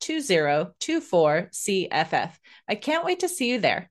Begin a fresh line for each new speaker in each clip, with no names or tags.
2024 CFF. I can't wait to see you there.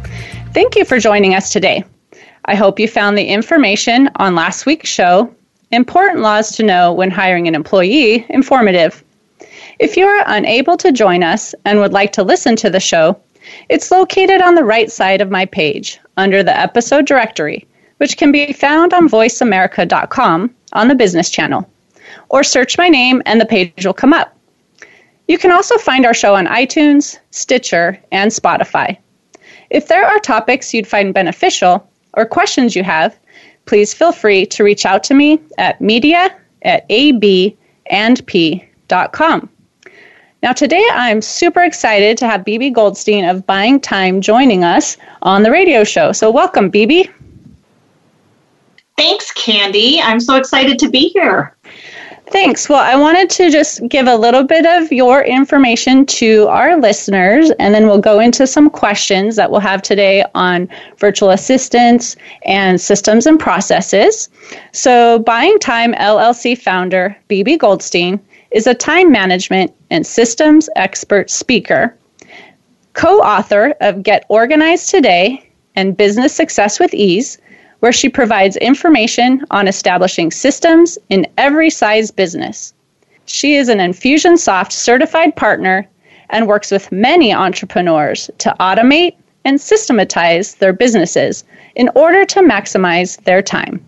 Thank you for joining us today. I hope you found the information on last week's show, Important Laws to Know When Hiring an Employee, informative. If you are unable to join us and would like to listen to the show, it's located on the right side of my page under the episode directory, which can be found on voiceamerica.com on the business channel. Or search my name and the page will come up. You can also find our show on iTunes, Stitcher, and Spotify. If there are topics you'd find beneficial or questions you have, please feel free to reach out to me at media at abandp.com. Now, today I'm super excited to have Bibi Goldstein of Buying Time joining us on the radio show. So, welcome, Bibi.
Thanks, Candy. I'm so excited to be here.
Thanks. Well, I wanted to just give a little bit of your information to our listeners, and then we'll go into some questions that we'll have today on virtual assistants and systems and processes. So, Buying Time LLC founder Bibi Goldstein is a time management and systems expert speaker, co author of Get Organized Today and Business Success with Ease where she provides information on establishing systems in every size business. She is an Infusionsoft certified partner and works with many entrepreneurs to automate and systematize their businesses in order to maximize their time.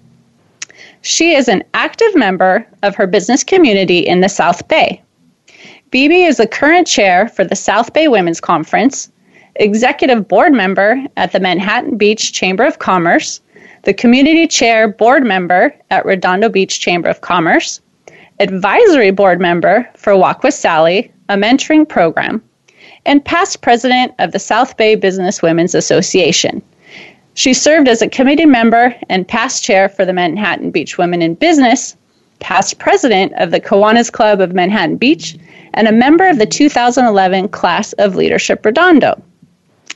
She is an active member of her business community in the South Bay. Bibi is the current chair for the South Bay Women's Conference, executive board member at the Manhattan Beach Chamber of Commerce, the community chair board member at Redondo Beach Chamber of Commerce, advisory board member for Walk with Sally, a mentoring program, and past president of the South Bay Business Women's Association. She served as a committee member and past chair for the Manhattan Beach Women in Business, past president of the Kiwanis Club of Manhattan Beach, and a member of the 2011 class of Leadership Redondo.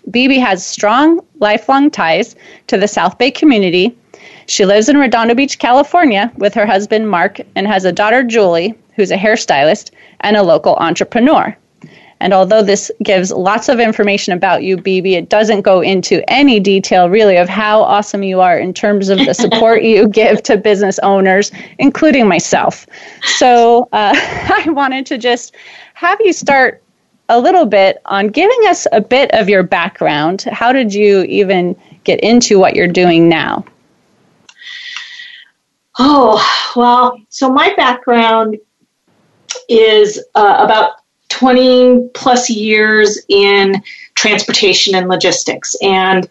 Bibi has strong, lifelong ties to the South Bay community. She lives in Redondo Beach, California, with her husband Mark and has a daughter, Julie, who's a hairstylist and a local entrepreneur. And although this gives lots of information about you, Bibi, it doesn't go into any detail really of how awesome you are in terms of the support you give to business owners, including myself. So uh, I wanted to just have you start a little bit on giving us a bit of your background. How did you even get into what you're doing now?
Oh, well, so my background is uh, about 20 plus years in transportation and logistics. And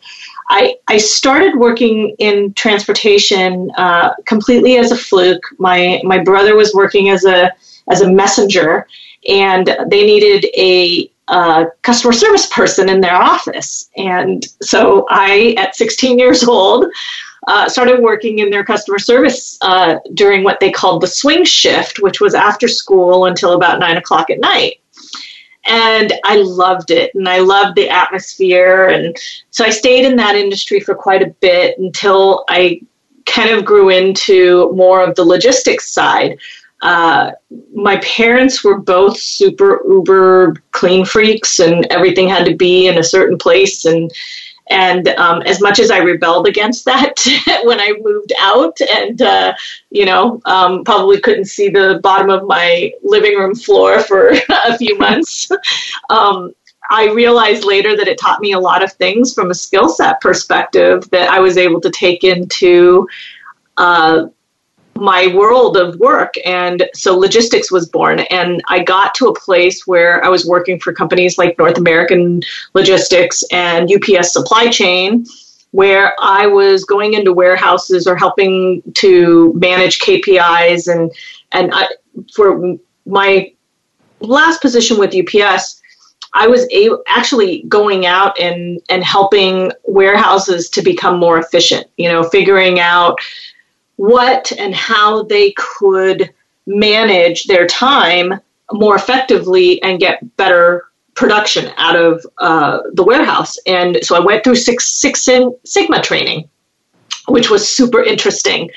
I, I started working in transportation uh, completely as a fluke. My, my brother was working as a, as a messenger and they needed a uh, customer service person in their office. And so I, at 16 years old, uh, started working in their customer service uh, during what they called the swing shift, which was after school until about nine o'clock at night. And I loved it and I loved the atmosphere. And so I stayed in that industry for quite a bit until I kind of grew into more of the logistics side. Uh, my parents were both super uber clean freaks and everything had to be in a certain place and and um, as much as I rebelled against that when I moved out and, uh, you know, um, probably couldn't see the bottom of my living room floor for a few months, um, I realized later that it taught me a lot of things from a skill set perspective that I was able to take into uh, my world of work. And so logistics was born. And I got to a place where I was working for companies like North American Logistics and UPS Supply Chain, where I was going into warehouses or helping to manage KPIs. And, and I, for my last position with UPS, I was able, actually going out and, and helping warehouses to become more efficient, you know, figuring out what and how they could manage their time more effectively and get better production out of uh, the warehouse. And so I went through Six, Six Sigma training, which was super interesting.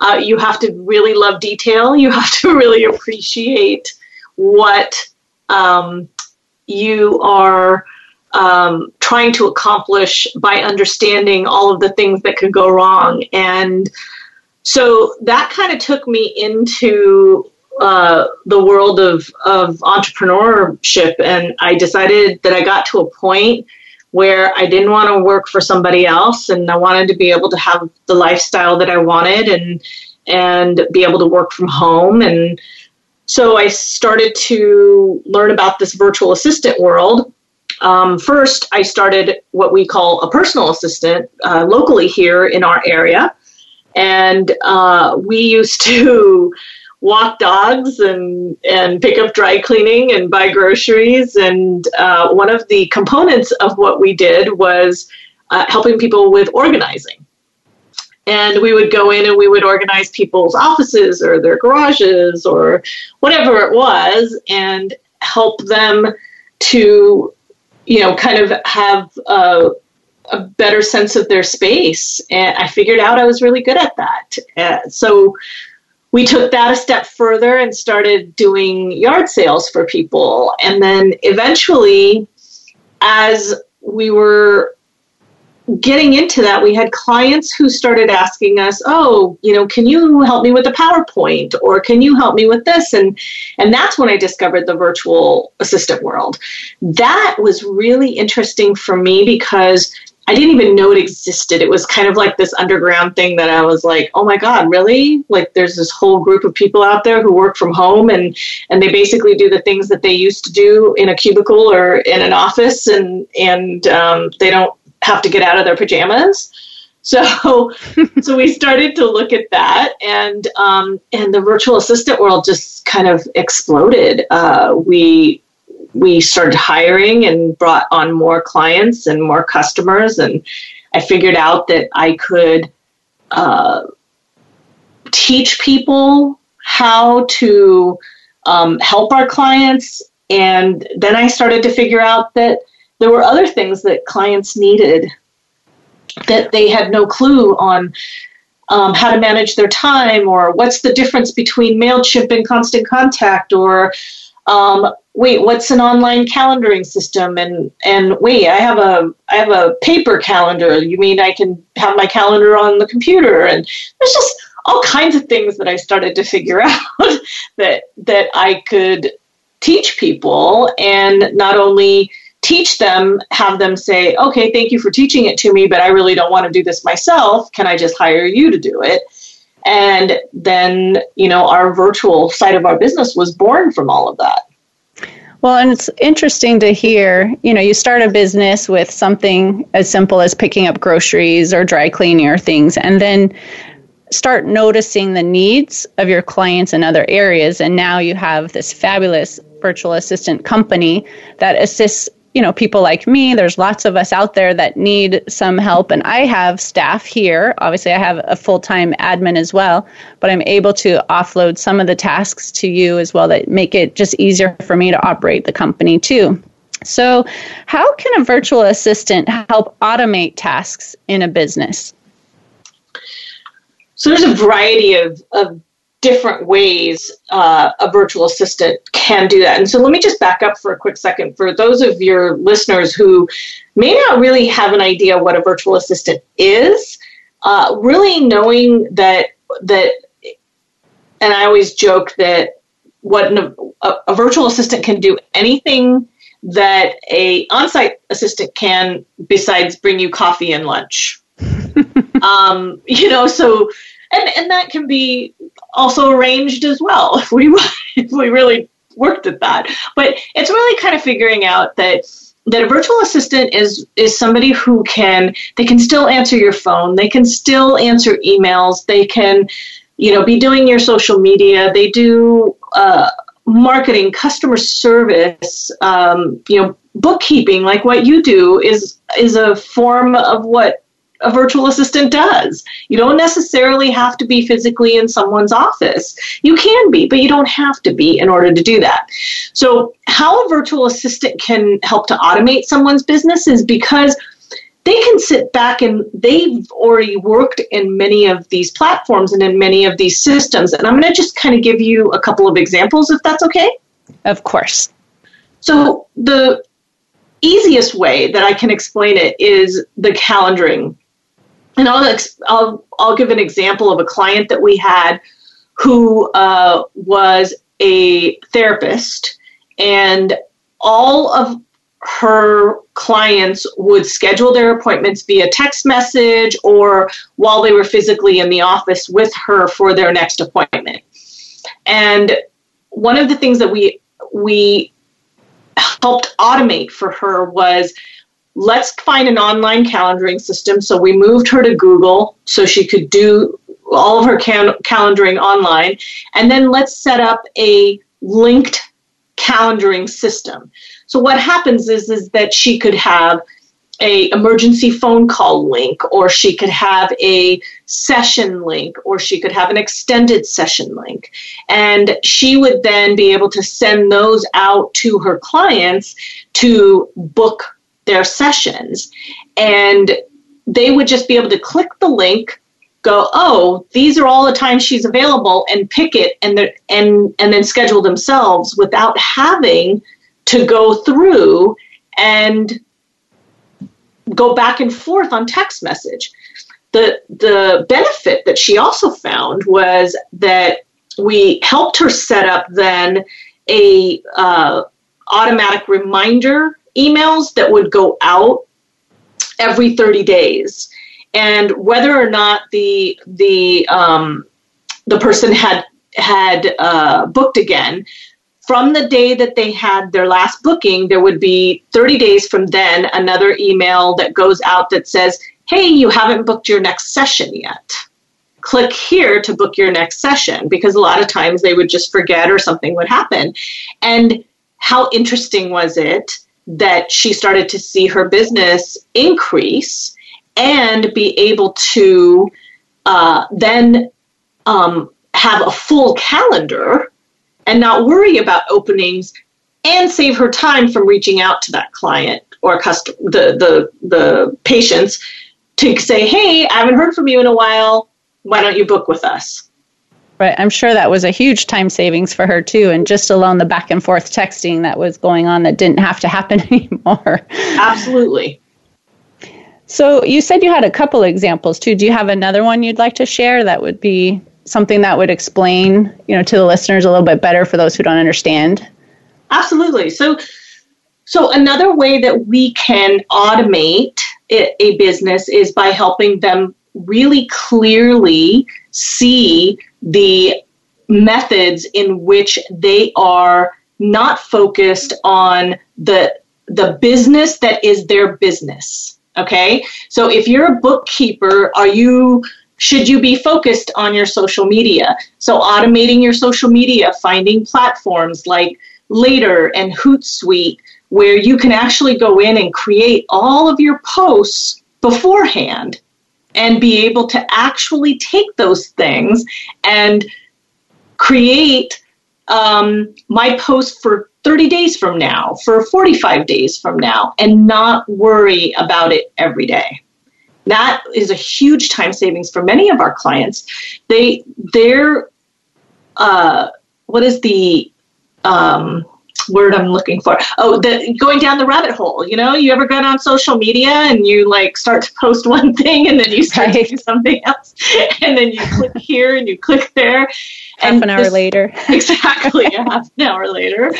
Uh, you have to really love detail. You have to really appreciate what um, you are um, trying to accomplish by understanding all of the things that could go wrong. And so that kind of took me into uh, the world of, of entrepreneurship. And I decided that I got to a point where I didn't want to work for somebody else and I wanted to be able to have the lifestyle that I wanted and and be able to work from home and so I started to learn about this virtual assistant world. Um, first, I started what we call a personal assistant uh, locally here in our area and uh, we used to walk dogs and and pick up dry cleaning and buy groceries. And uh, one of the components of what we did was uh, helping people with organizing. And we would go in and we would organize people's offices or their garages or whatever it was, and help them to, you know, kind of have uh, a better sense of their space. And I figured out I was really good at that. Uh, so we took that a step further and started doing yard sales for people. And then eventually, as we were getting into that, we had clients who started asking us, "Oh, you know, can you help me with the PowerPoint or can you help me with this?" And and that's when I discovered the virtual assistant world. That was really interesting for me because I didn't even know it existed. It was kind of like this underground thing that I was like, "Oh my god, really?" Like there's this whole group of people out there who work from home and and they basically do the things that they used to do in a cubicle or in an office and and um, they don't have to get out of their pajamas. So, so we started to look at that, and um, and the virtual assistant world just kind of exploded. Uh, we we started hiring and brought on more clients and more customers. And I figured out that I could uh, teach people how to um, help our clients. And then I started to figure out that there were other things that clients needed that they had no clue on um, how to manage their time or what's the difference between MailChimp and Constant Contact or um, wait, what's an online calendaring system? And and wait, I have a I have a paper calendar. You mean I can have my calendar on the computer? And there's just all kinds of things that I started to figure out that that I could teach people and not only teach them, have them say, okay, thank you for teaching it to me, but I really don't want to do this myself. Can I just hire you to do it? And then, you know, our virtual side of our business was born from all of that.
Well, and it's interesting to hear, you know, you start a business with something as simple as picking up groceries or dry cleaning or things, and then start noticing the needs of your clients in other areas. And now you have this fabulous virtual assistant company that assists you know, people like me, there's lots of us out there that need some help. And I have staff here. Obviously, I have a full time admin as well, but I'm able to offload some of the tasks to you as well that make it just easier for me to operate the company too. So, how can a virtual assistant help automate tasks in a business?
So, there's a variety of, of different ways uh, a virtual assistant can do that. And so, let me just back up for a quick second. For those of your listeners who may not really have an idea what a virtual assistant is, uh, really knowing that that, and I always joke that what an, a, a virtual assistant can do anything that a on-site assistant can besides bring you coffee and lunch. um, you know, so and and that can be also arranged as well if we if we really worked at that. But it's really kind of figuring out that that a virtual assistant is is somebody who can they can still answer your phone, they can still answer emails, they can you know be doing your social media, they do uh, marketing, customer service, um, you know, bookkeeping, like what you do, is is a form of what a virtual assistant does. You don't necessarily have to be physically in someone's office. You can be, but you don't have to be in order to do that. So, how a virtual assistant can help to automate someone's business is because they can sit back and they've already worked in many of these platforms and in many of these systems. And I'm going to just kind of give you a couple of examples if that's okay.
Of course.
So, the easiest way that I can explain it is the calendaring. And I'll, I'll, I'll give an example of a client that we had who uh, was a therapist, and all of her clients would schedule their appointments via text message or while they were physically in the office with her for their next appointment. And one of the things that we we helped automate for her was let's find an online calendaring system. So we moved her to Google so she could do all of her calendaring online. And then let's set up a linked calendaring system. So what happens is is that she could have a emergency phone call link or she could have a session link or she could have an extended session link and she would then be able to send those out to her clients to book their sessions and they would just be able to click the link go oh these are all the times she's available and pick it and and and then schedule themselves without having to go through and go back and forth on text message. The, the benefit that she also found was that we helped her set up then a uh, automatic reminder emails that would go out every 30 days and whether or not the the um, the person had had uh, booked again from the day that they had their last booking, there would be 30 days from then another email that goes out that says, Hey, you haven't booked your next session yet. Click here to book your next session because a lot of times they would just forget or something would happen. And how interesting was it that she started to see her business increase and be able to uh, then um, have a full calendar and not worry about openings and save her time from reaching out to that client or customer, the, the, the patients to say, hey, I haven't heard from you in a while. Why don't you book with us?
Right. I'm sure that was a huge time savings for her too. And just alone the back and forth texting that was going on that didn't have to happen anymore.
Absolutely.
So you said you had a couple examples too. Do you have another one you'd like to share that would be something that would explain, you know, to the listeners a little bit better for those who don't understand?
Absolutely. So, so another way that we can automate a business is by helping them really clearly see the methods in which they are not focused on the the business that is their business okay so if you're a bookkeeper are you should you be focused on your social media? So, automating your social media, finding platforms like Later and Hootsuite where you can actually go in and create all of your posts beforehand and be able to actually take those things and create um, my post for 30 days from now, for 45 days from now, and not worry about it every day. That is a huge time savings for many of our clients. They, their, uh, what is the, um, word I'm looking for. Oh, the going down the rabbit hole. You know, you ever go on social media and you like start to post one thing and then you start right. doing something else, and then you click here and you click there.
Half
and
an hour
this,
later.
exactly, half an hour later.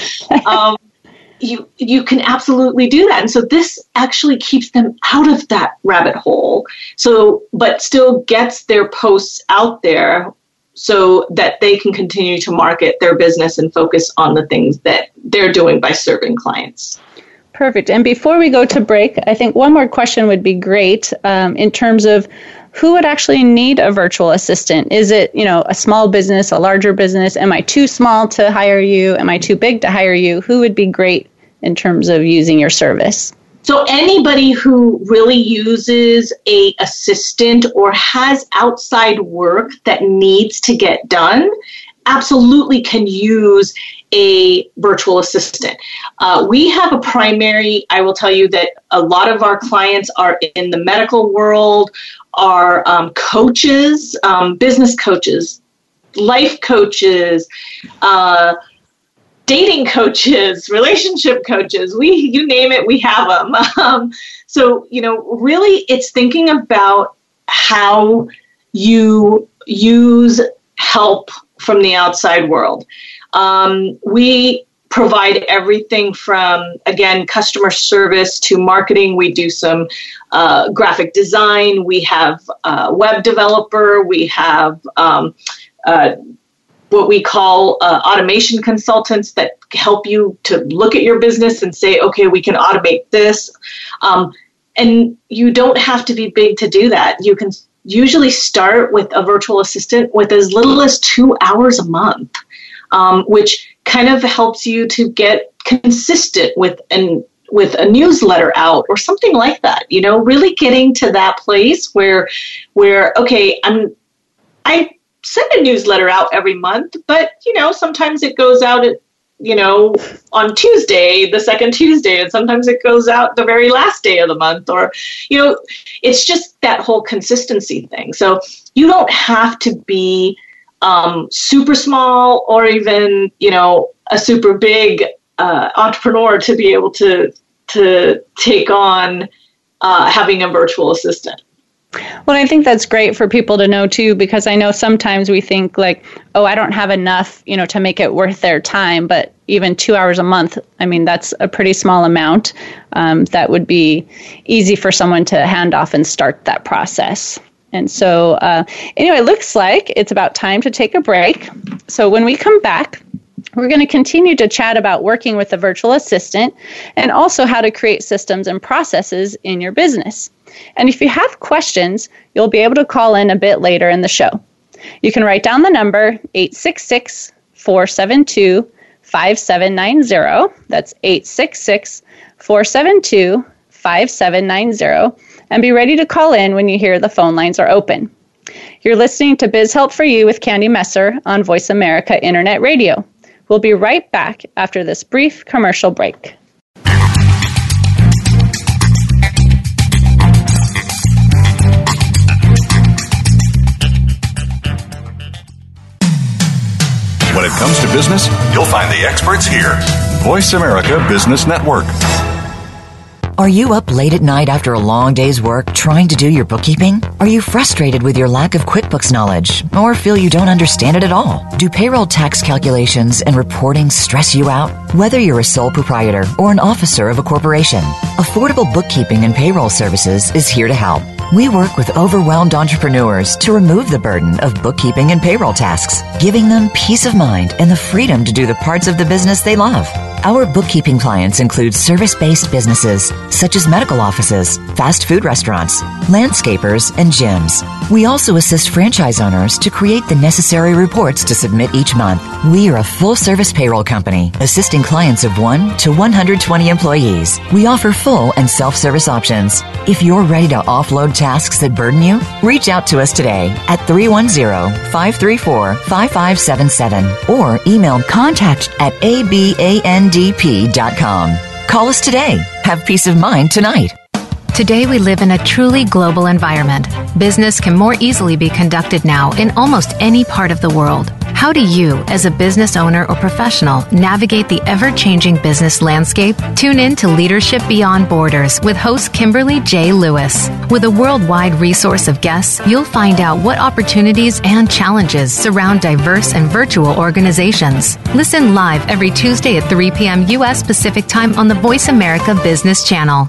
Um, you you can absolutely do that and so this actually keeps them out of that rabbit hole so but still gets their posts out there so that they can continue to market their business and focus on the things that they're doing by serving clients.
Perfect. And before we go to break, I think one more question would be great um, in terms of who would actually need a virtual assistant? Is it, you know, a small business, a larger business? Am I too small to hire you? Am I too big to hire you? Who would be great in terms of using your service?
So anybody who really uses a assistant or has outside work that needs to get done absolutely can use a virtual assistant. Uh, we have a primary, I will tell you that a lot of our clients are in the medical world, are um, coaches, um, business coaches, life coaches, uh, dating coaches, relationship coaches, we you name it, we have them. Um, so you know, really, it's thinking about how you use help from the outside world. Um, we provide everything from again customer service to marketing we do some uh, graphic design we have a web developer we have um, uh, what we call uh, automation consultants that help you to look at your business and say, okay, we can automate this. Um, and you don't have to be big to do that. You can usually start with a virtual assistant with as little as two hours a month, um, which kind of helps you to get consistent with an with a newsletter out or something like that you know really getting to that place where where okay i'm i send a newsletter out every month, but you know, sometimes it goes out at you know on Tuesday, the second Tuesday, and sometimes it goes out the very last day of the month, or you know, it's just that whole consistency thing. So you don't have to be um, super small or even you know a super big uh, entrepreneur to be able to to take on uh, having a virtual assistant.
Well, I think that's great for people to know too, because I know sometimes we think like, oh, I don't have enough, you know, to make it worth their time. But even two hours a month, I mean, that's a pretty small amount. Um, that would be easy for someone to hand off and start that process. And so, uh, anyway, it looks like it's about time to take a break. So when we come back, we're going to continue to chat about working with a virtual assistant and also how to create systems and processes in your business. And if you have questions, you'll be able to call in a bit later in the show. You can write down the number 866 472 5790. That's 866 472 5790. And be ready to call in when you hear the phone lines are open. You're listening to Biz Help for You with Candy Messer on Voice America Internet Radio. We'll be right back after this brief commercial break.
When it comes to business, you'll find the experts here. Voice America Business Network.
Are you up late at night after a long day's work trying to do your bookkeeping? Are you frustrated with your lack of QuickBooks knowledge or feel you don't understand it at all? Do payroll tax calculations and reporting stress you out? Whether you're a sole proprietor or an officer of a corporation, Affordable Bookkeeping and Payroll Services is here to help. We work with overwhelmed entrepreneurs to remove the burden of bookkeeping and payroll tasks, giving them peace of mind and the freedom to do the parts of the business they love. Our bookkeeping clients include service based businesses such as medical offices, fast food restaurants, landscapers, and gyms. We also assist franchise owners to create the necessary reports to submit each month. We are a full service payroll company assisting clients of 1 to 120 employees. We offer full and self service options. If you're ready to offload tasks that burden you, reach out to us today at 310 534 5577 or email contact at abandp.com. Call us today. Have peace of mind tonight.
Today, we live in a truly global environment. Business can more easily be conducted now in almost any part of the world. How do you, as a business owner or professional, navigate the ever changing business landscape? Tune in to Leadership Beyond Borders with host Kimberly J. Lewis. With a worldwide resource of guests, you'll find out what opportunities and challenges surround diverse and virtual organizations. Listen live every Tuesday at 3 p.m. U.S. Pacific Time on the Voice America Business Channel.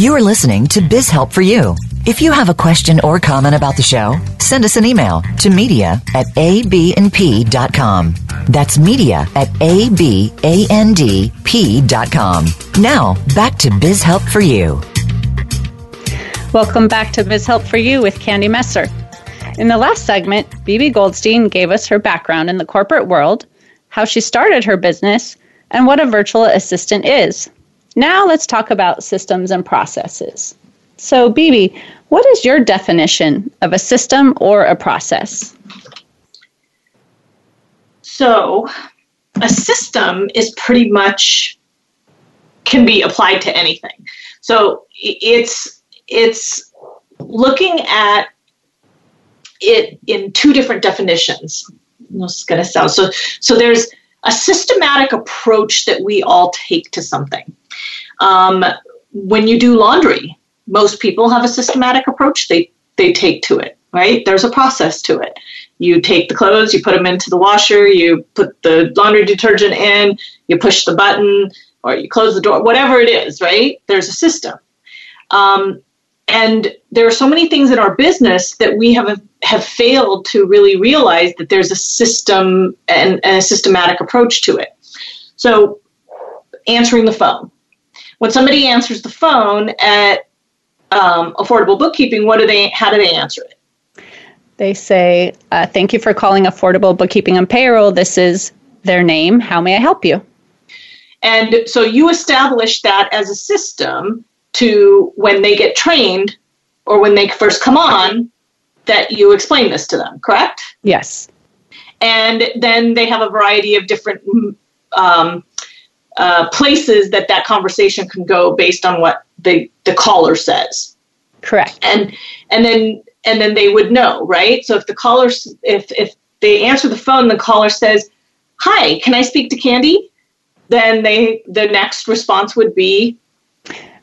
You are listening to Biz Help for You. If you have a question or comment about the show, send us an email to media at abandp.com. That's media at abandp.com. Now, back to Biz Help for You.
Welcome back to Biz Help for You with Candy Messer. In the last segment, Bibi Goldstein gave us her background in the corporate world, how she started her business, and what a virtual assistant is. Now let's talk about systems and processes. So, Bibi, what is your definition of a system or a process?
So, a system is pretty much can be applied to anything. So, it's it's looking at it in two different definitions. This is going to sound so. So, there's a systematic approach that we all take to something. Um, when you do laundry, most people have a systematic approach they, they take to it, right? There's a process to it. You take the clothes, you put them into the washer, you put the laundry detergent in, you push the button, or you close the door, whatever it is, right? There's a system. Um, and there are so many things in our business that we have have failed to really realize that there's a system and, and a systematic approach to it. So, answering the phone, when somebody answers the phone at um, affordable bookkeeping, what do they? How do they answer it?
They say, uh, "Thank you for calling Affordable Bookkeeping and Payroll. This is their name. How may I help you?"
And so you establish that as a system to when they get trained or when they first come on, that you explain this to them. Correct?
Yes.
And then they have a variety of different um, uh, places that that conversation can go based on what the the caller says.
Correct.
And and then and then they would know, right? So if the caller if if they answer the phone, the caller says, "Hi, can I speak to Candy?" Then they the next response would be,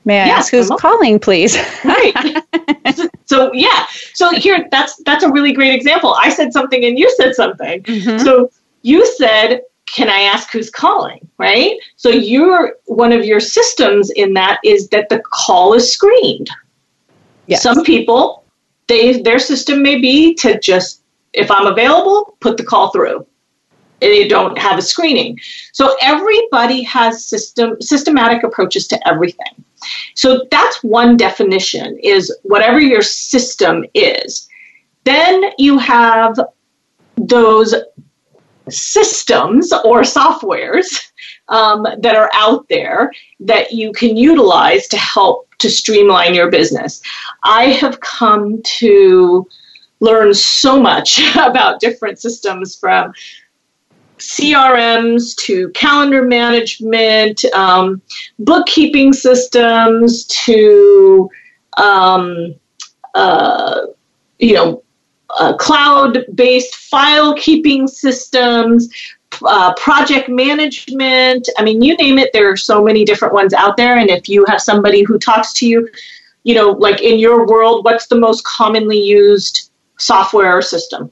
"May I ask who's calling, please?"
right. so, so yeah. So here that's that's a really great example. I said something and you said something. Mm-hmm. So you said can I ask who's calling? Right? So you're one of your systems in that is that the call is screened. Yes. Some people, they their system may be to just if I'm available, put the call through. They don't have a screening. So everybody has system systematic approaches to everything. So that's one definition is whatever your system is. Then you have those systems or softwares um, that are out there that you can utilize to help to streamline your business. I have come to learn so much about different systems from CRMs to calendar management, um, bookkeeping systems to, um, uh, you know, uh, cloud based file keeping systems, uh, project management. I mean, you name it, there are so many different ones out there. And if you have somebody who talks to you, you know, like in your world, what's the most commonly used software or system?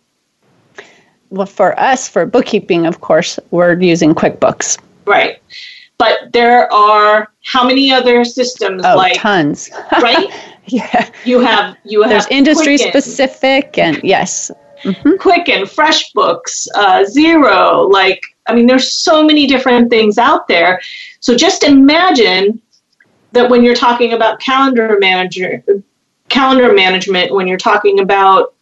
Well, for us, for bookkeeping, of course, we're using QuickBooks.
Right. But there are how many other systems?
Oh,
like
tons.
right?
yeah.
You have you have
There's industry
Quicken,
specific, and yes, quick
Quicken, FreshBooks, uh, Xero. Like, I mean, there's so many different things out there. So just imagine that when you're talking about calendar manager, calendar management, when you're talking about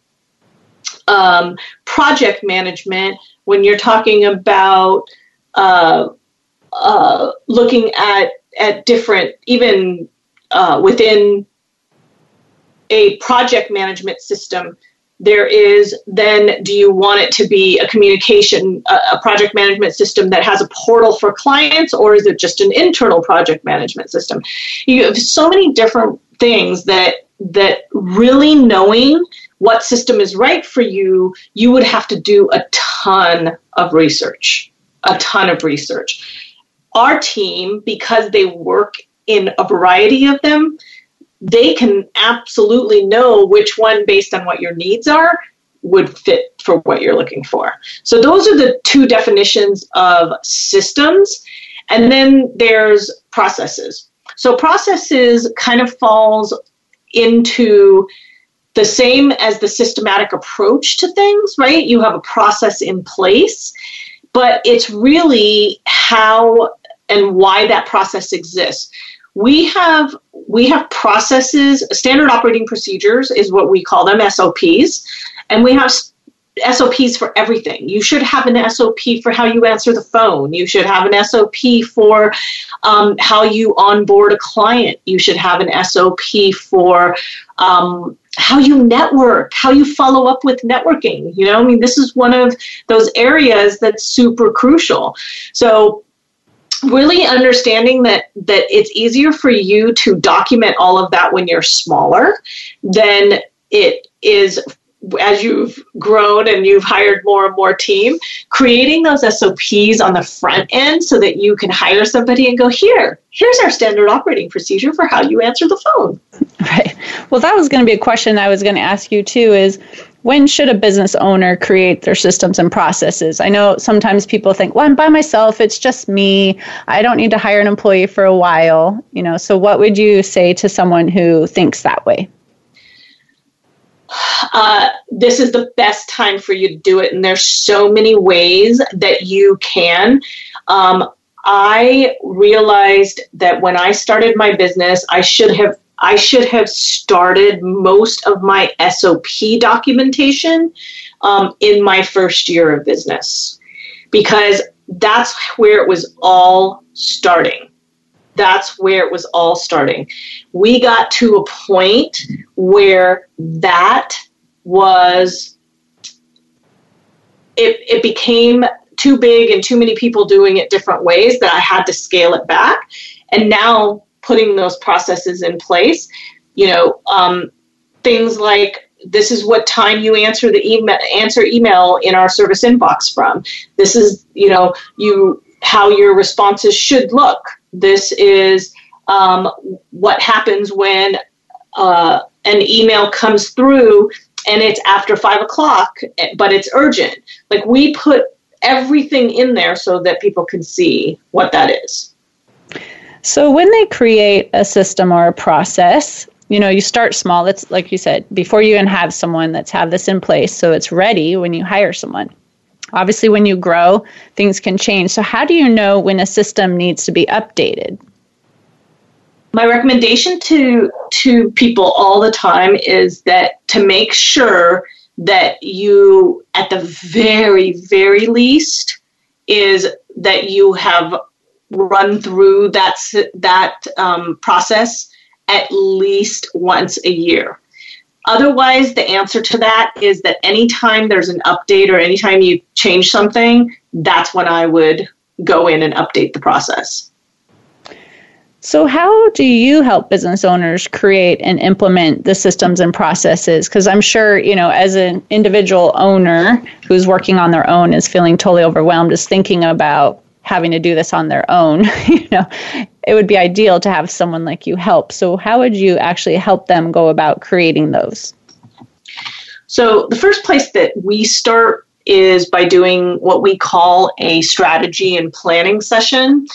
um, project management, when you're talking about uh, uh, looking at at different even uh, within a project management system there is then do you want it to be a communication a, project management system that has a portal for clients or is it just an internal project management system? You have so many different things that that really knowing what system is right for you you would have to do a ton of research a ton of research. Our team because they work in a variety of them they can absolutely know which one, based on what your needs are, would fit for what you're looking for. So those are the two definitions of systems. And then there's processes. So processes kind of falls into the same as the systematic approach to things, right? You have a process in place, but it's really how and why that process exists we have we have processes standard operating procedures is what we call them sops and we have SOPs for everything. You should have an SOP for how you answer the phone. You should have an SOP for um, how you onboard a client. You should have an SOP for um, how you network, how you follow up with networking. You know, I mean, this is one of those areas that's super crucial. So really understanding that that it's easier for you to document all of that when you're smaller than it is as you've grown and you've hired more and more team. Creating those sops on the front end so that you can hire somebody and go here here's our standard operating procedure for how you answer the phone.
Right. Well that was going to be a question i was going to ask you too is when should a business owner create their systems and processes? I know sometimes people think, well, I'm by myself, it's just me. I don't need to hire an employee for a while, you know. So what would you say to someone who thinks that way?
Uh, this is the best time for you to do it, and there's so many ways that you can. Um, I realized that when I started my business, I should have I should have started most of my SOP documentation um, in my first year of business because that's where it was all starting. That's where it was all starting. We got to a point where that was, it, it became too big and too many people doing it different ways that I had to scale it back. And now putting those processes in place. You know, um, things like this is what time you answer the email answer email in our service inbox from. This is you know you how your responses should look. This is um, what happens when uh, an email comes through and it's after five o'clock, but it's urgent. Like we put everything in there so that people can see what that is.
So when they create a system or a process, you know, you start small. That's like you said, before you even have someone that's have this in place, so it's ready when you hire someone. Obviously, when you grow, things can change. So how do you know when a system needs to be updated?
My recommendation to to people all the time is that to make sure that you at the very very least is that you have run through that that um, process at least once a year. Otherwise, the answer to that is that anytime there's an update or anytime you change something, that's when I would go in and update the process.
So, how do you help business owners create and implement the systems and processes? Because I'm sure, you know, as an individual owner who's working on their own is feeling totally overwhelmed, is thinking about having to do this on their own. you know, it would be ideal to have someone like you help. So, how would you actually help them go about creating those?
So, the first place that we start is by doing what we call a strategy and planning session.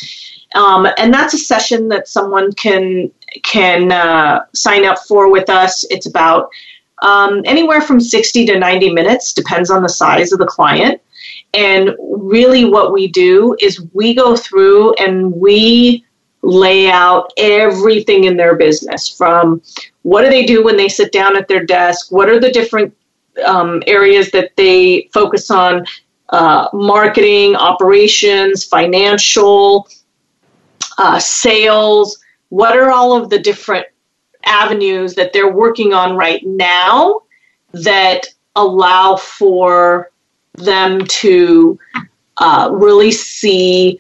Um, and that's a session that someone can can uh, sign up for with us. It's about um, anywhere from 60 to 90 minutes, depends on the size of the client. And really, what we do is we go through and we lay out everything in their business from what do they do when they sit down at their desk, what are the different um, areas that they focus on, uh, marketing, operations, financial uh, sales? What are all of the different avenues that they're working on right now that allow for them to uh, really see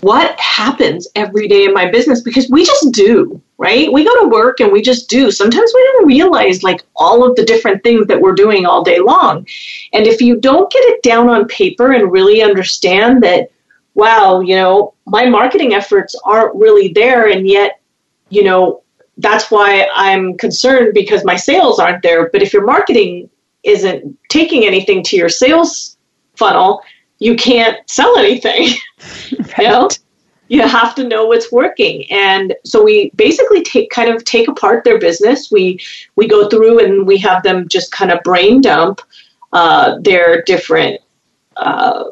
what happens every day in my business because we just do right we go to work and we just do sometimes we don't realize like all of the different things that we're doing all day long and if you don't get it down on paper and really understand that wow, you know, my marketing efforts aren't really there. And yet, you know, that's why I'm concerned because my sales aren't there. But if your marketing isn't taking anything to your sales funnel, you can't sell anything. right. You know? You have to know what's working. And so we basically take kind of take apart their business. We we go through and we have them just kind of brain dump uh, their different uh,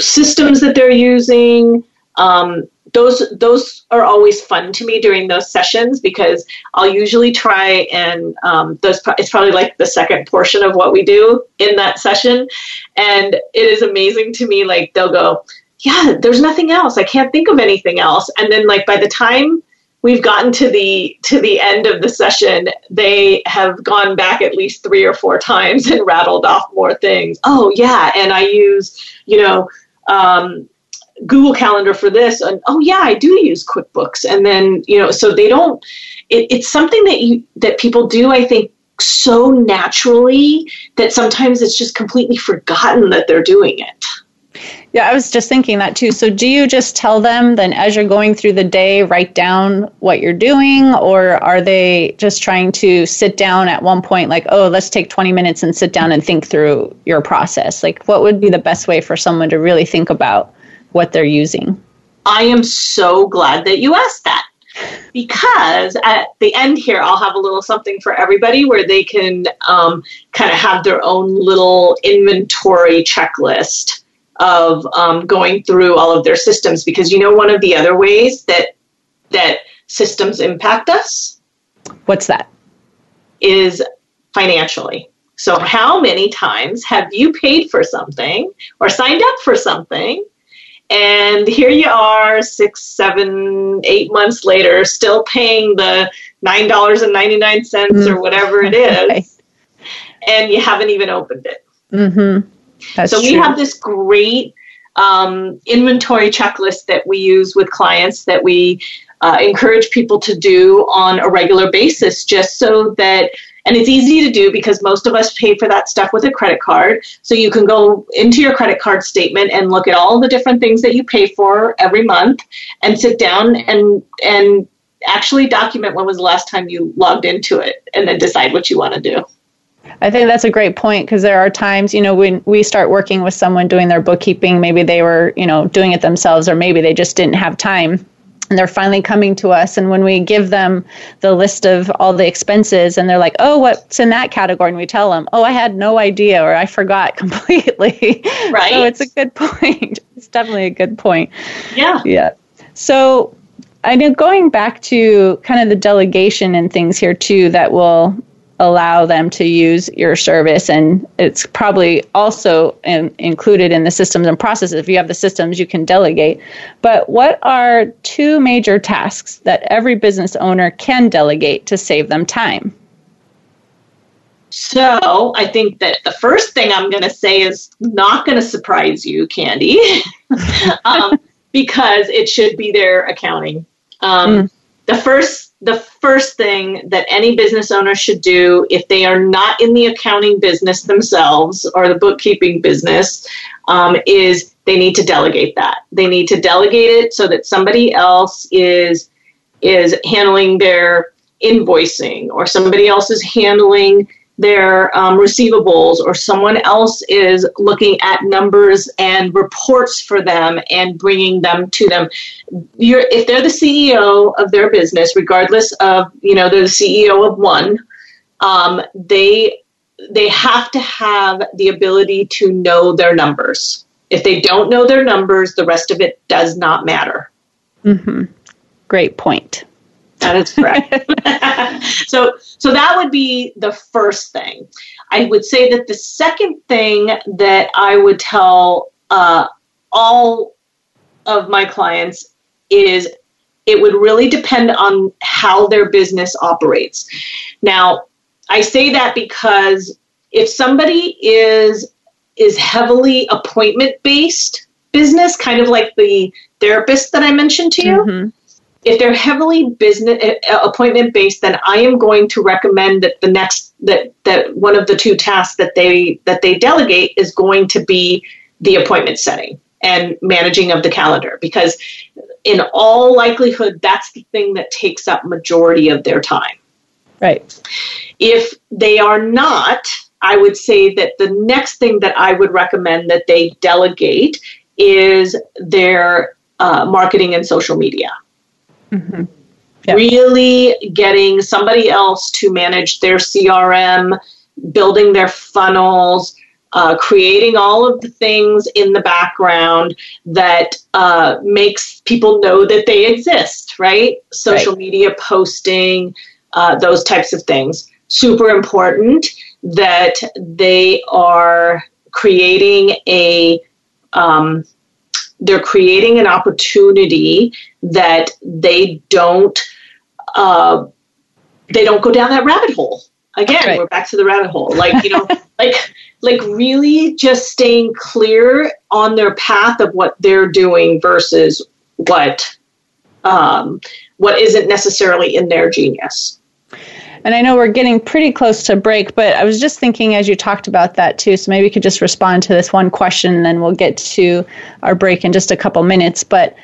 systems that they're using. Um, those those are always fun to me during those sessions because I'll usually try and um, those it's probably like the second portion of what we do in that session, and it is amazing to me. Like they'll go, yeah, there's nothing else. I can't think of anything else, and then like by the time we've gotten to the to the end of the session they have gone back at least three or four times and rattled off more things oh yeah and i use you know um, Google Calendar for this, and oh yeah, I do use QuickBooks, and then you know, so they don't. It, it's something that you that people do, I think, so naturally that sometimes it's just completely forgotten that they're doing it.
Yeah, I was just thinking that too. So, do you just tell them then as you're going through the day, write down what you're doing, or are they just trying to sit down at one point, like, oh, let's take 20 minutes and sit down and think through your process? Like, what would be the best way for someone to really think about what they're using?
I am so glad that you asked that. Because at the end here i'll have a little something for everybody where they can um, kind of have their own little inventory checklist of um, going through all of their systems. Because you know one of the other ways that that systems impact us?
What's that?
Is financially. So how many times have you paid for something or signed up for something and here you are six seven eight months later still paying the nine dollars and 99 cents mm. or whatever it is right. and you haven't even opened it
mm-hmm.
That's so we true. have this great um, inventory checklist that we use with clients that we uh, encourage people to do on a regular basis, just so that and it's easy to do because most of us pay for that stuff with a credit card. So you can go into your credit card statement and look at all the different things that you pay for every month and sit down and and actually document when was the last time you logged into it and then decide what you want to do.
I think that's a great point because there are times, you know, when we start working with someone doing their bookkeeping, maybe they were, you know, doing it themselves or maybe they just didn't have time and they're finally coming to us. And when we give them the list of all the expenses and they're like oh what's in that category? And we tell them oh i had no idea or i forgot completely.
Right.
so it's a good point. It's definitely a good point.
Yeah.
Yeah. So i know going back to kind of the delegation and things here too that will allow them to use your service and it's probably also in, included in the systems and processes if you have the systems you can delegate but what are two major tasks that every business owner can delegate to save them time
So I think that the first thing I'm going to say is not going to surprise you, Candy, um, because it should be their accounting. Um, mm. The first the first thing that any business owner should do if they are not in the accounting business themselves or the bookkeeping business um, is they need to delegate that. They need to delegate it so that somebody else is is handling their invoicing or somebody else is handling their um, receivables or someone else is looking at numbers and reports for them and bringing them to them. You're, if they're the ceo of their business regardless of you know they're the ceo of one um, they they have to have the ability to know their numbers. If they don't know their numbers the rest of it does not matter.
Mm-hmm. great point
that is correct. so, so that would be the first thing. I would say that the second thing that I would tell uh, all of my clients is it would really depend on how their business operates. Now, I say that because if somebody is is heavily appointment based business, kind of like the therapist that I mentioned to you, mm-hmm if they're heavily business uh, appointment based, then I am going to recommend that the next that that one of the two tasks that they that they delegate is going to be the appointment setting and managing of the calendar because in all likelihood that's the thing that takes up majority of their time.
Right.
If they are not, I would say that the next thing that I would recommend that they delegate is their uh, marketing and social media. Mm-hmm. Really getting somebody else to manage their CRM, building their funnels, uh, creating all of the things in the background that uh, makes people know that they exist, right? Social right. media posting, uh, those types of things. Super important that they are creating a um, they're creating an opportunity that they don't uh, they don't go down that rabbit hole. Again right. we're back to the rabbit hole. Like you know like like really just staying clear on their path of what they're doing versus what um, what isn't necessarily in their genius
and I know we're getting pretty close to break, but I was just thinking as you talked about that too. So maybe you could just respond to this one question and then we'll get to our break in just a couple minutes. But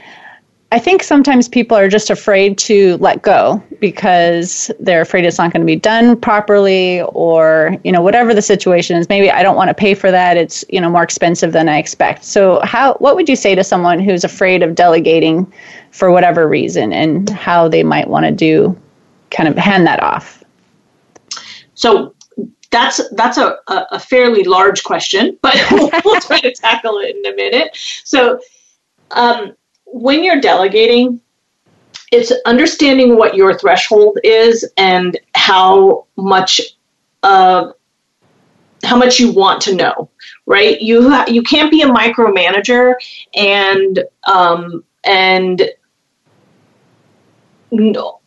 I think sometimes people are just afraid to let go because they're afraid it's not going to be done properly or, you know, whatever the situation is. Maybe I don't want to pay for that. It's, you know, more expensive than I expect. So how what would you say to someone who's afraid of delegating for whatever reason and how they might want to do kind of hand that off?
So that's that's a, a fairly large question, but we'll, we'll, try to tackle it in a minute. So um, when you're delegating, it's understanding what your threshold is and how much of how much you want to know, right? You ha- you can't be a micromanager and um, and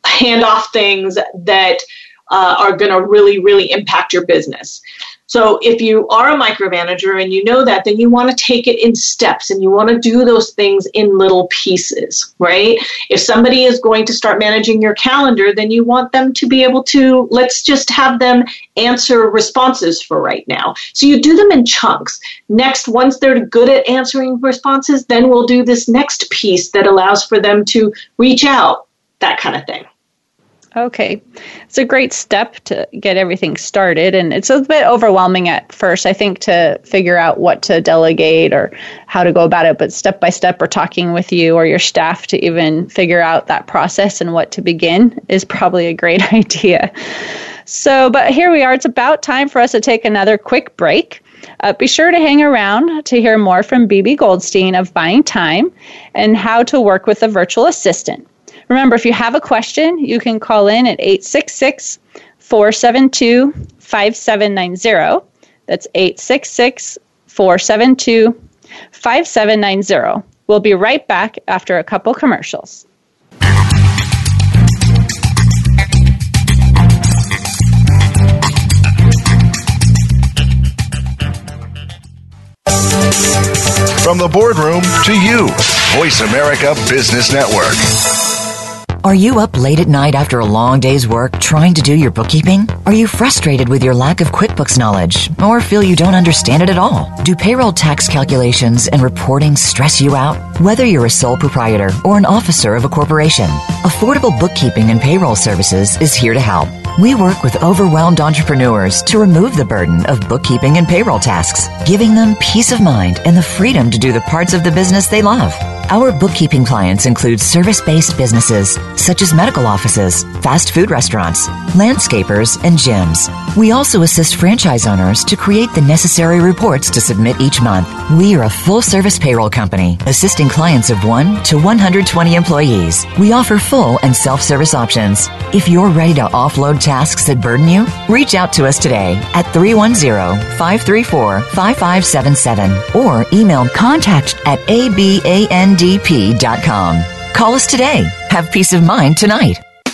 hand off things that uh, are going to really, really impact your business. So if you are a micromanager and you know that, then you want to take it in steps and you want to do those things in little pieces, right? If somebody is going to start managing your calendar, then you want them to be able to, let's just have them answer responses for right now. So you do them in chunks. Next, once they're good at answering responses, then we'll do this next piece that allows for them to reach out, that kind of thing.
Okay. It's a great step to get everything started. And it's a bit overwhelming at first, I think, to figure out what to delegate or how to go about it. But step by step, or talking with you or your staff to even figure out that process and what to begin is probably a great idea. So, but here we are. It's about time for us to take another quick break. Uh, be sure to hang around to hear more from Bibi Goldstein of Buying Time and how to work with a virtual assistant. Remember, if you have a question, you can call in at 866 472 5790. That's 866 472 5790. We'll be right back after a couple commercials.
From the boardroom to you, Voice America Business Network.
Are you up late at night after a long day's work trying to do your bookkeeping? Are you frustrated with your lack of QuickBooks knowledge or feel you don't understand it at all? Do payroll tax calculations and reporting stress you out? Whether you're a sole proprietor or an officer of a corporation, Affordable Bookkeeping and Payroll Services is here to help. We work with overwhelmed entrepreneurs to remove the burden of bookkeeping and payroll tasks, giving them peace of mind and the freedom to do the parts of the business they love. Our bookkeeping clients include service based businesses such as medical offices, fast food restaurants, landscapers, and gyms. We also assist franchise owners to create the necessary reports to submit each month. We are a full service payroll company assisting clients of 1 to 120 employees. We offer full and self service options. If you're ready to offload tasks that burden you, reach out to us today at 310 534 5577 or email contact at abandp.com. Call us today. Have peace of mind tonight.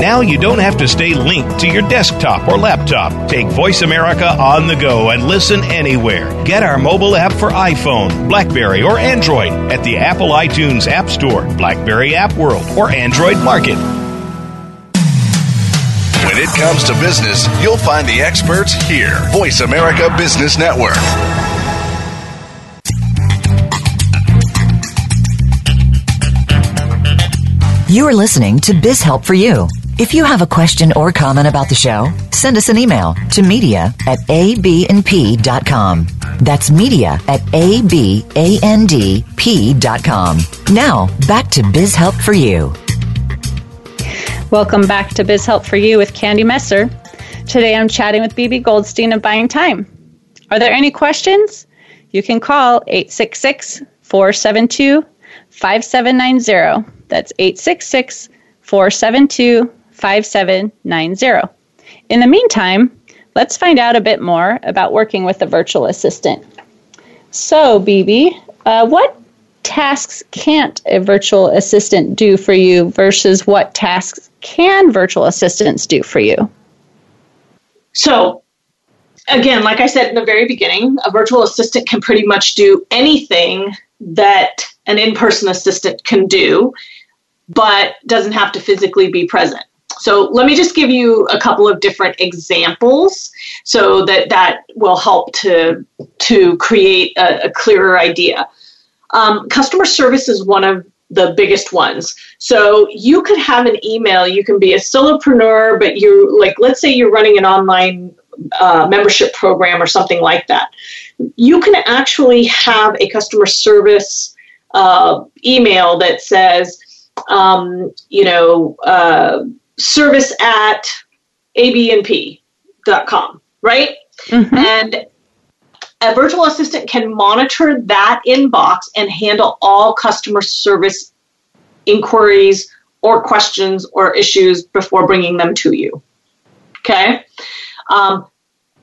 Now you don't have to stay linked to your desktop or laptop. Take Voice America on the go and listen anywhere. Get our mobile app for iPhone, Blackberry, or Android at the Apple iTunes App Store, Blackberry App World, or Android Market.
When it comes to business, you'll find the experts here. Voice America Business Network.
You are listening to Biz Help for You. If you have a question or comment about the show, send us an email to media at abandp.com. That's media at abandp.com. Now, back to Biz Help for You.
Welcome back to Biz Help for You with Candy Messer. Today I'm chatting with Bibi Goldstein of Buying Time. Are there any questions? You can call 866 472 5790. That's 866 472 5790. In the meantime, let's find out a bit more about working with a virtual assistant. So, Bibi, uh, what tasks can't a virtual assistant do for you versus what tasks can virtual assistants do for you?
So, again, like I said in the very beginning, a virtual assistant can pretty much do anything that an in person assistant can do, but doesn't have to physically be present. So let me just give you a couple of different examples so that that will help to to create a, a clearer idea. Um, customer service is one of the biggest ones. So you could have an email. You can be a solopreneur, but you like let's say you're running an online uh, membership program or something like that. You can actually have a customer service uh, email that says, um, you know. Uh, service at abnp.com, right? Mm-hmm. And a virtual assistant can monitor that inbox and handle all customer service inquiries or questions or issues before bringing them to you. Okay? Um,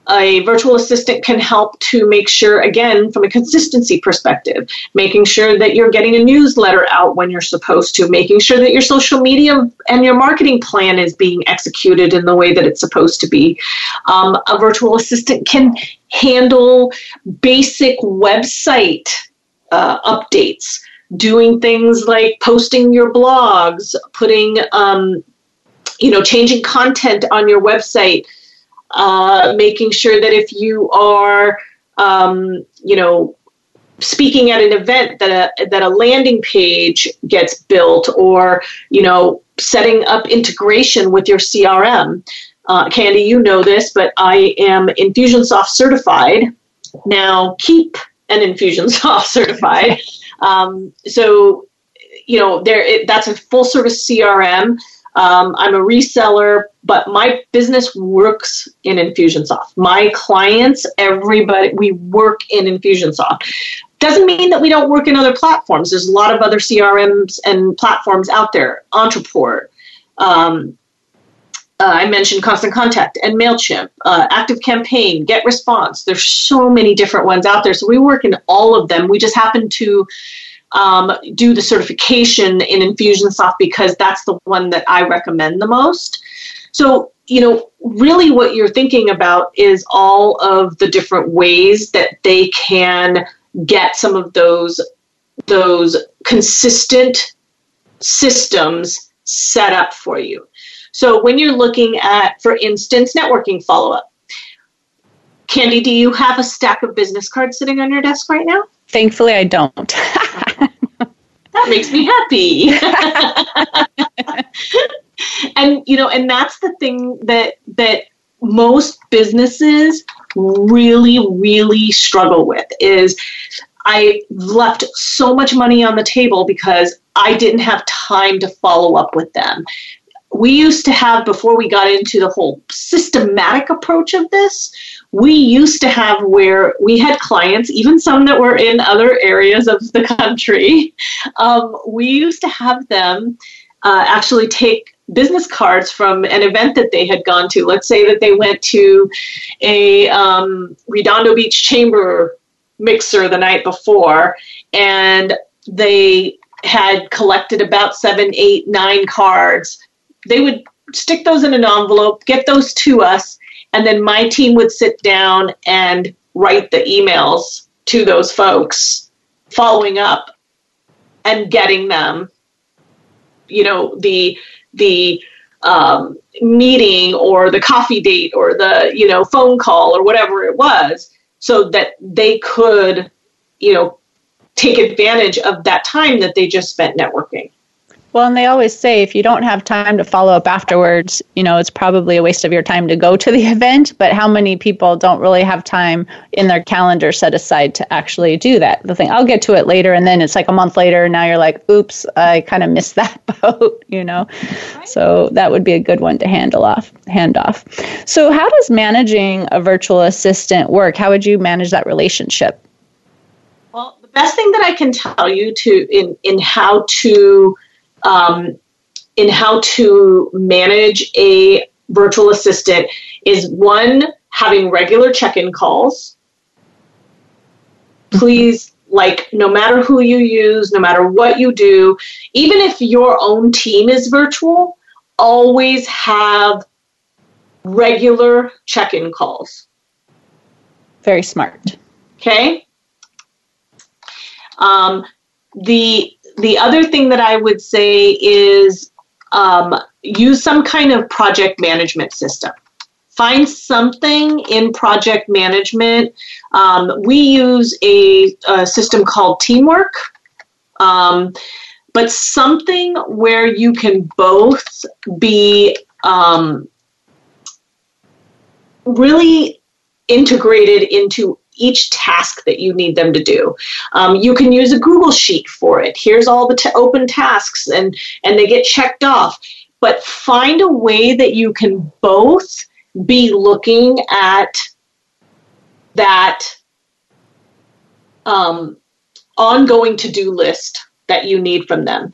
a virtual assistant can help to make sure, again, from a consistency perspective, making sure that you're getting a newsletter out when you're supposed to, making sure that your social media and your marketing plan is being executed in the way that it's supposed to be. Um, a virtual assistant can handle basic website uh, updates, doing things like posting your blogs, putting, um, you know, changing content on your website uh, making sure that if you are, um, you know, speaking at an event that a that a landing page gets built, or you know, setting up integration with your CRM. Uh, Candy, you know this, but I am Infusionsoft certified. Now keep an Infusionsoft certified. Um, so, you know, there it, that's a full service CRM. Um, I'm a reseller, but my business works in Infusionsoft. My clients, everybody, we work in Infusionsoft. doesn't mean that we don't work in other platforms. There's a lot of other CRMs and platforms out there. Ontraport, um, uh, I mentioned Constant Contact and MailChimp, uh, Active Campaign, Get Response. There's so many different ones out there. So we work in all of them. We just happen to um, do the certification in Infusionsoft because that's the one that I recommend the most. So, you know, really what you're thinking about is all of the different ways that they can get some of those those consistent systems set up for you. So when you're looking at, for instance, networking follow up, Candy, do you have a stack of business cards sitting on your desk right now?
Thankfully, I don't.
that makes me happy. and you know, and that's the thing that that most businesses really, really struggle with is I left so much money on the table because I didn't have time to follow up with them. We used to have before we got into the whole systematic approach of this we used to have where we had clients even some that were in other areas of the country um, we used to have them uh, actually take business cards from an event that they had gone to. Let's say that they went to a um, redondo beach chamber mixer the night before and they had collected about seven eight nine cards. They would stick those in an envelope, get those to us, and then my team would sit down and write the emails to those folks, following up and getting them, you know, the the um, meeting or the coffee date or the you know phone call or whatever it was, so that they could, you know, take advantage of that time that they just spent networking.
Well, and they always say if you don't have time to follow up afterwards, you know, it's probably a waste of your time to go to the event. But how many people don't really have time in their calendar set aside to actually do that? The thing, I'll get to it later. And then it's like a month later, and now you're like, oops, I kind of missed that boat, you know? So that would be a good one to handle off, hand off. So, how does managing a virtual assistant work? How would you manage that relationship?
Well, the best thing that I can tell you to in in how to um, in how to manage a virtual assistant is one, having regular check in calls. Please, like, no matter who you use, no matter what you do, even if your own team is virtual, always have regular check in calls.
Very smart.
Okay. Um, the the other thing that I would say is um, use some kind of project management system. Find something in project management. Um, we use a, a, system called Teamwork, um, but something where you can both be um, really integrated into each task that you need them to do. Um, you can use a Google Sheet for it. Here's all the t- open tasks, and and they get checked off. But find a way that you can both be looking at that um, ongoing to-do list that you need from them.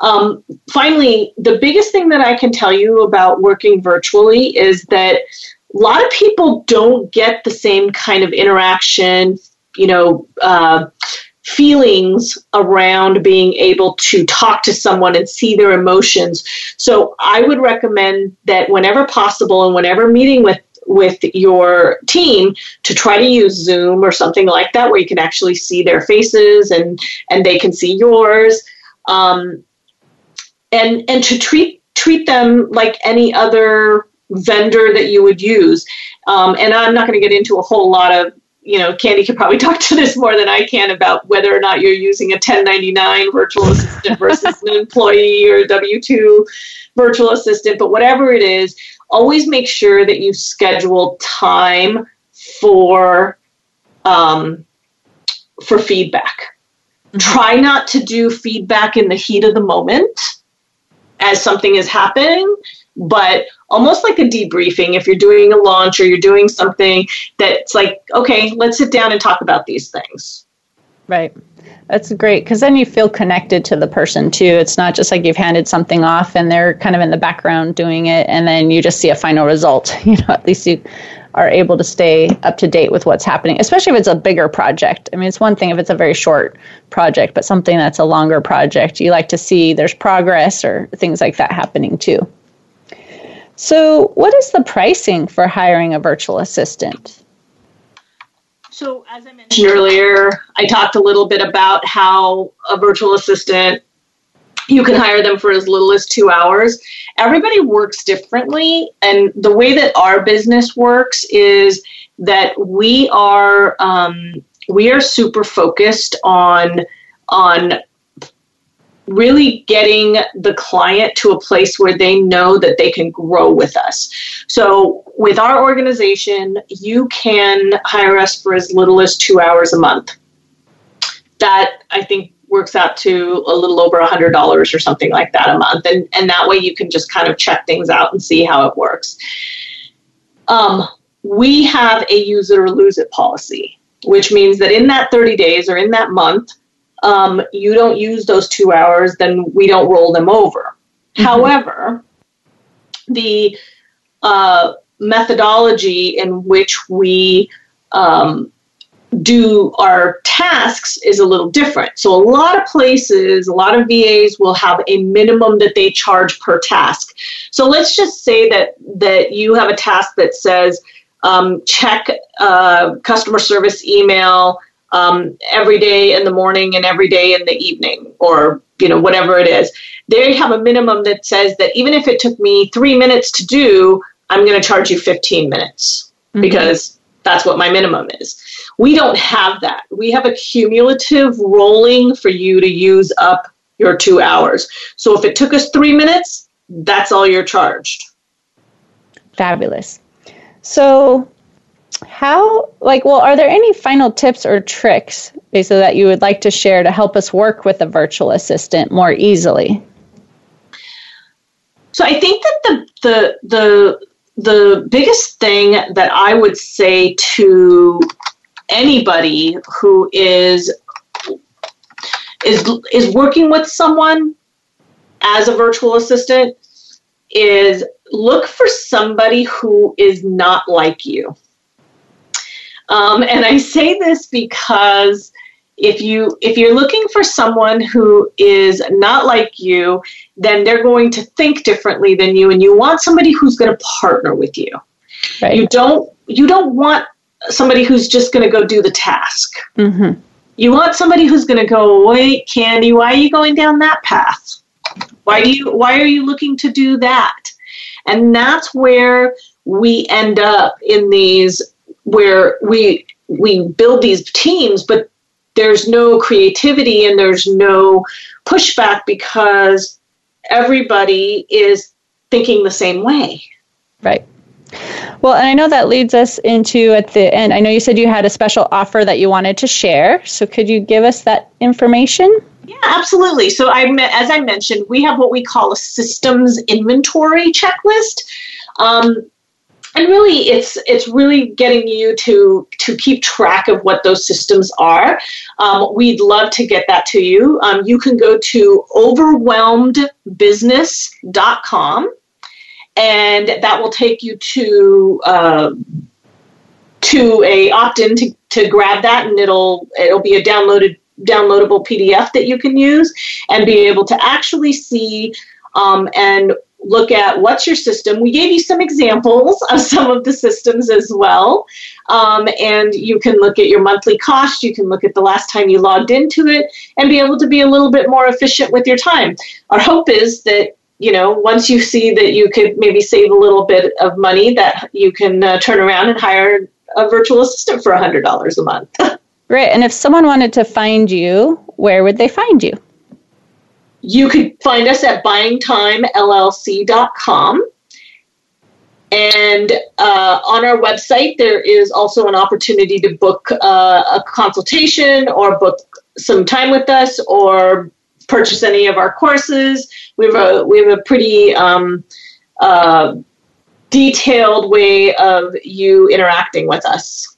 Um, finally, the biggest thing that I can tell you about working virtually is that a lot of people don't get the same kind of interaction, you know, uh, feelings around being able to talk to someone and see their emotions. So I would recommend that whenever possible and whenever meeting with with your team to try to use Zoom or something like that where you can actually see their faces and and they can see yours. Um, and and to treat treat them like any other vendor that you would use. Um, and I'm not going to get into a whole lot of, you know, Candy could probably talk to this more than I can about whether or not you're using a 1099 virtual assistant versus an employee or W 2 virtual assistant. But whatever it is, always make sure that you schedule time for um, for feedback. Mm-hmm. Try not to do feedback in the heat of the moment as something is happening but almost like a debriefing if you're doing a launch or you're doing something that's like okay let's sit down and talk about these things
Right. That's great because then you feel connected to the person too. It's not just like you've handed something off and they're kind of in the background doing it and then you just see a final result. You know, at least you are able to stay up to date with what's happening, especially if it's a bigger project. I mean, it's one thing if it's a very short project, but something that's a longer project, you like to see there's progress or things like that happening too. So, what is the pricing for hiring a virtual assistant?
So, as I mentioned earlier, I talked a little bit about how a virtual assistant you can hire them for as little as two hours. Everybody works differently, and the way that our business works is that we are um, we are super focused on on really getting the client to a place where they know that they can grow with us. So, with our organization, you can hire us for as little as two hours a month. That I think works out to a little over a hundred dollars or something like that a month, and and that way you can just kind of check things out and see how it works. Um, we have a use it or lose it policy, which means that in that 30 days or in that month, um, you don't use those two hours, then we don't roll them over. Mm-hmm. However, the uh, methodology in which we um, do our tasks is a little different. So, a lot of places, a lot of VAs will have a minimum that they charge per task. So, let's just say that that you have a task that says um, check uh, customer service email um, every day in the morning and every day in the evening, or you know whatever it is. They have a minimum that says that even if it took me three minutes to do, I'm going to charge you 15 minutes mm-hmm. because that's what my minimum is. We don't have that. We have a cumulative rolling for you to use up your two hours. So if it took us three minutes, that's all you're charged.
Fabulous. So, how, like, well, are there any final tips or tricks basically that you would like to share to help us work with a virtual assistant more easily?
So I think that the the the the biggest thing that I would say to anybody who is is is working with someone as a virtual assistant is look for somebody who is not like you. Um, and I say this because if you if you're looking for someone who is not like you then they're going to think differently than you and you want somebody who's going to partner with you right. you don't you don't want somebody who's just going to go do the task mm-hmm. you want somebody who's going to go wait candy why are you going down that path why do you why are you looking to do that and that's where we end up in these where we we build these teams but there's no creativity and there's no pushback because everybody is thinking the same way.
Right. Well, and I know that leads us into at the end. I know you said you had a special offer that you wanted to share. So could you give us that information?
Yeah, absolutely. So I as I mentioned, we have what we call a systems inventory checklist. Um, and really it's it's really getting you to to keep track of what those systems are. Um, we'd love to get that to you. Um, you can go to overwhelmedbusiness.com and that will take you to uh, to a opt-in to, to grab that and it'll it'll be a downloaded downloadable pdf that you can use and be able to actually see um, and look at what's your system. We gave you some examples of some of the systems as well. Um, and you can look at your monthly cost, you can look at the last time you logged into it, and be able to be a little bit more efficient with your time. Our hope is that you know, once you see that you could maybe save a little bit of money, that you can uh, turn around and hire a virtual assistant for $100 a month.
right. And if someone wanted to find you, where would they find you?
You could find us at buyingtimellc.com. And uh, on our website, there is also an opportunity to book uh, a consultation or book some time with us or purchase any of our courses. We have a, we have a pretty um, uh, detailed way of you interacting with us.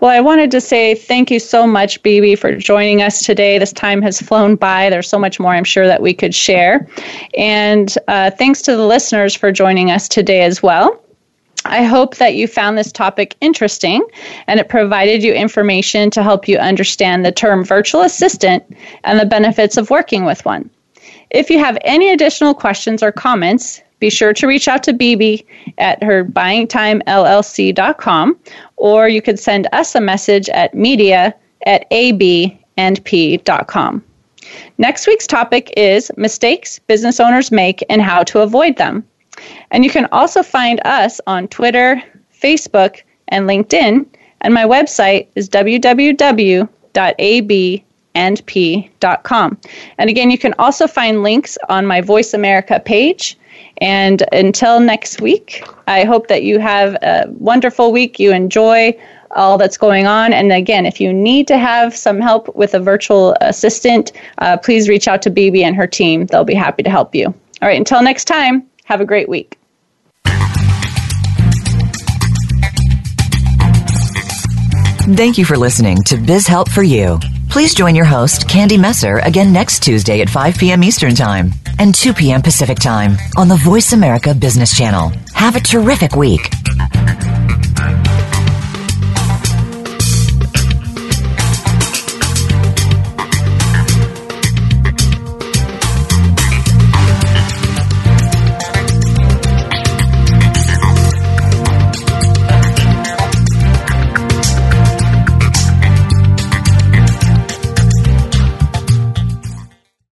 Well, I wanted to say thank you so much, Bibi, for joining us today. This time has flown by. There's so much more I'm sure that we could share. And uh, thanks to the listeners for joining us today as well. I hope that you found this topic interesting and it provided you information to help you understand the term virtual assistant and the benefits of working with one. If you have any additional questions or comments, be sure to reach out to Bibi at her buyingtimellc.com or you could send us a message at media at abandp.com. Next week's topic is mistakes business owners make and how to avoid them. And you can also find us on Twitter, Facebook, and LinkedIn. And my website is www.abandp.com. And again, you can also find links on my Voice America page. And until next week, I hope that you have a wonderful week. You enjoy all that's going on. And again, if you need to have some help with a virtual assistant, uh, please reach out to Bibi and her team. They'll be happy to help you. All right, until next time, have a great week.
Thank you for listening to Biz Help for You. Please join your host, Candy Messer, again next Tuesday at 5 p.m. Eastern Time and 2 p.m. Pacific Time on the Voice America Business Channel. Have a terrific week.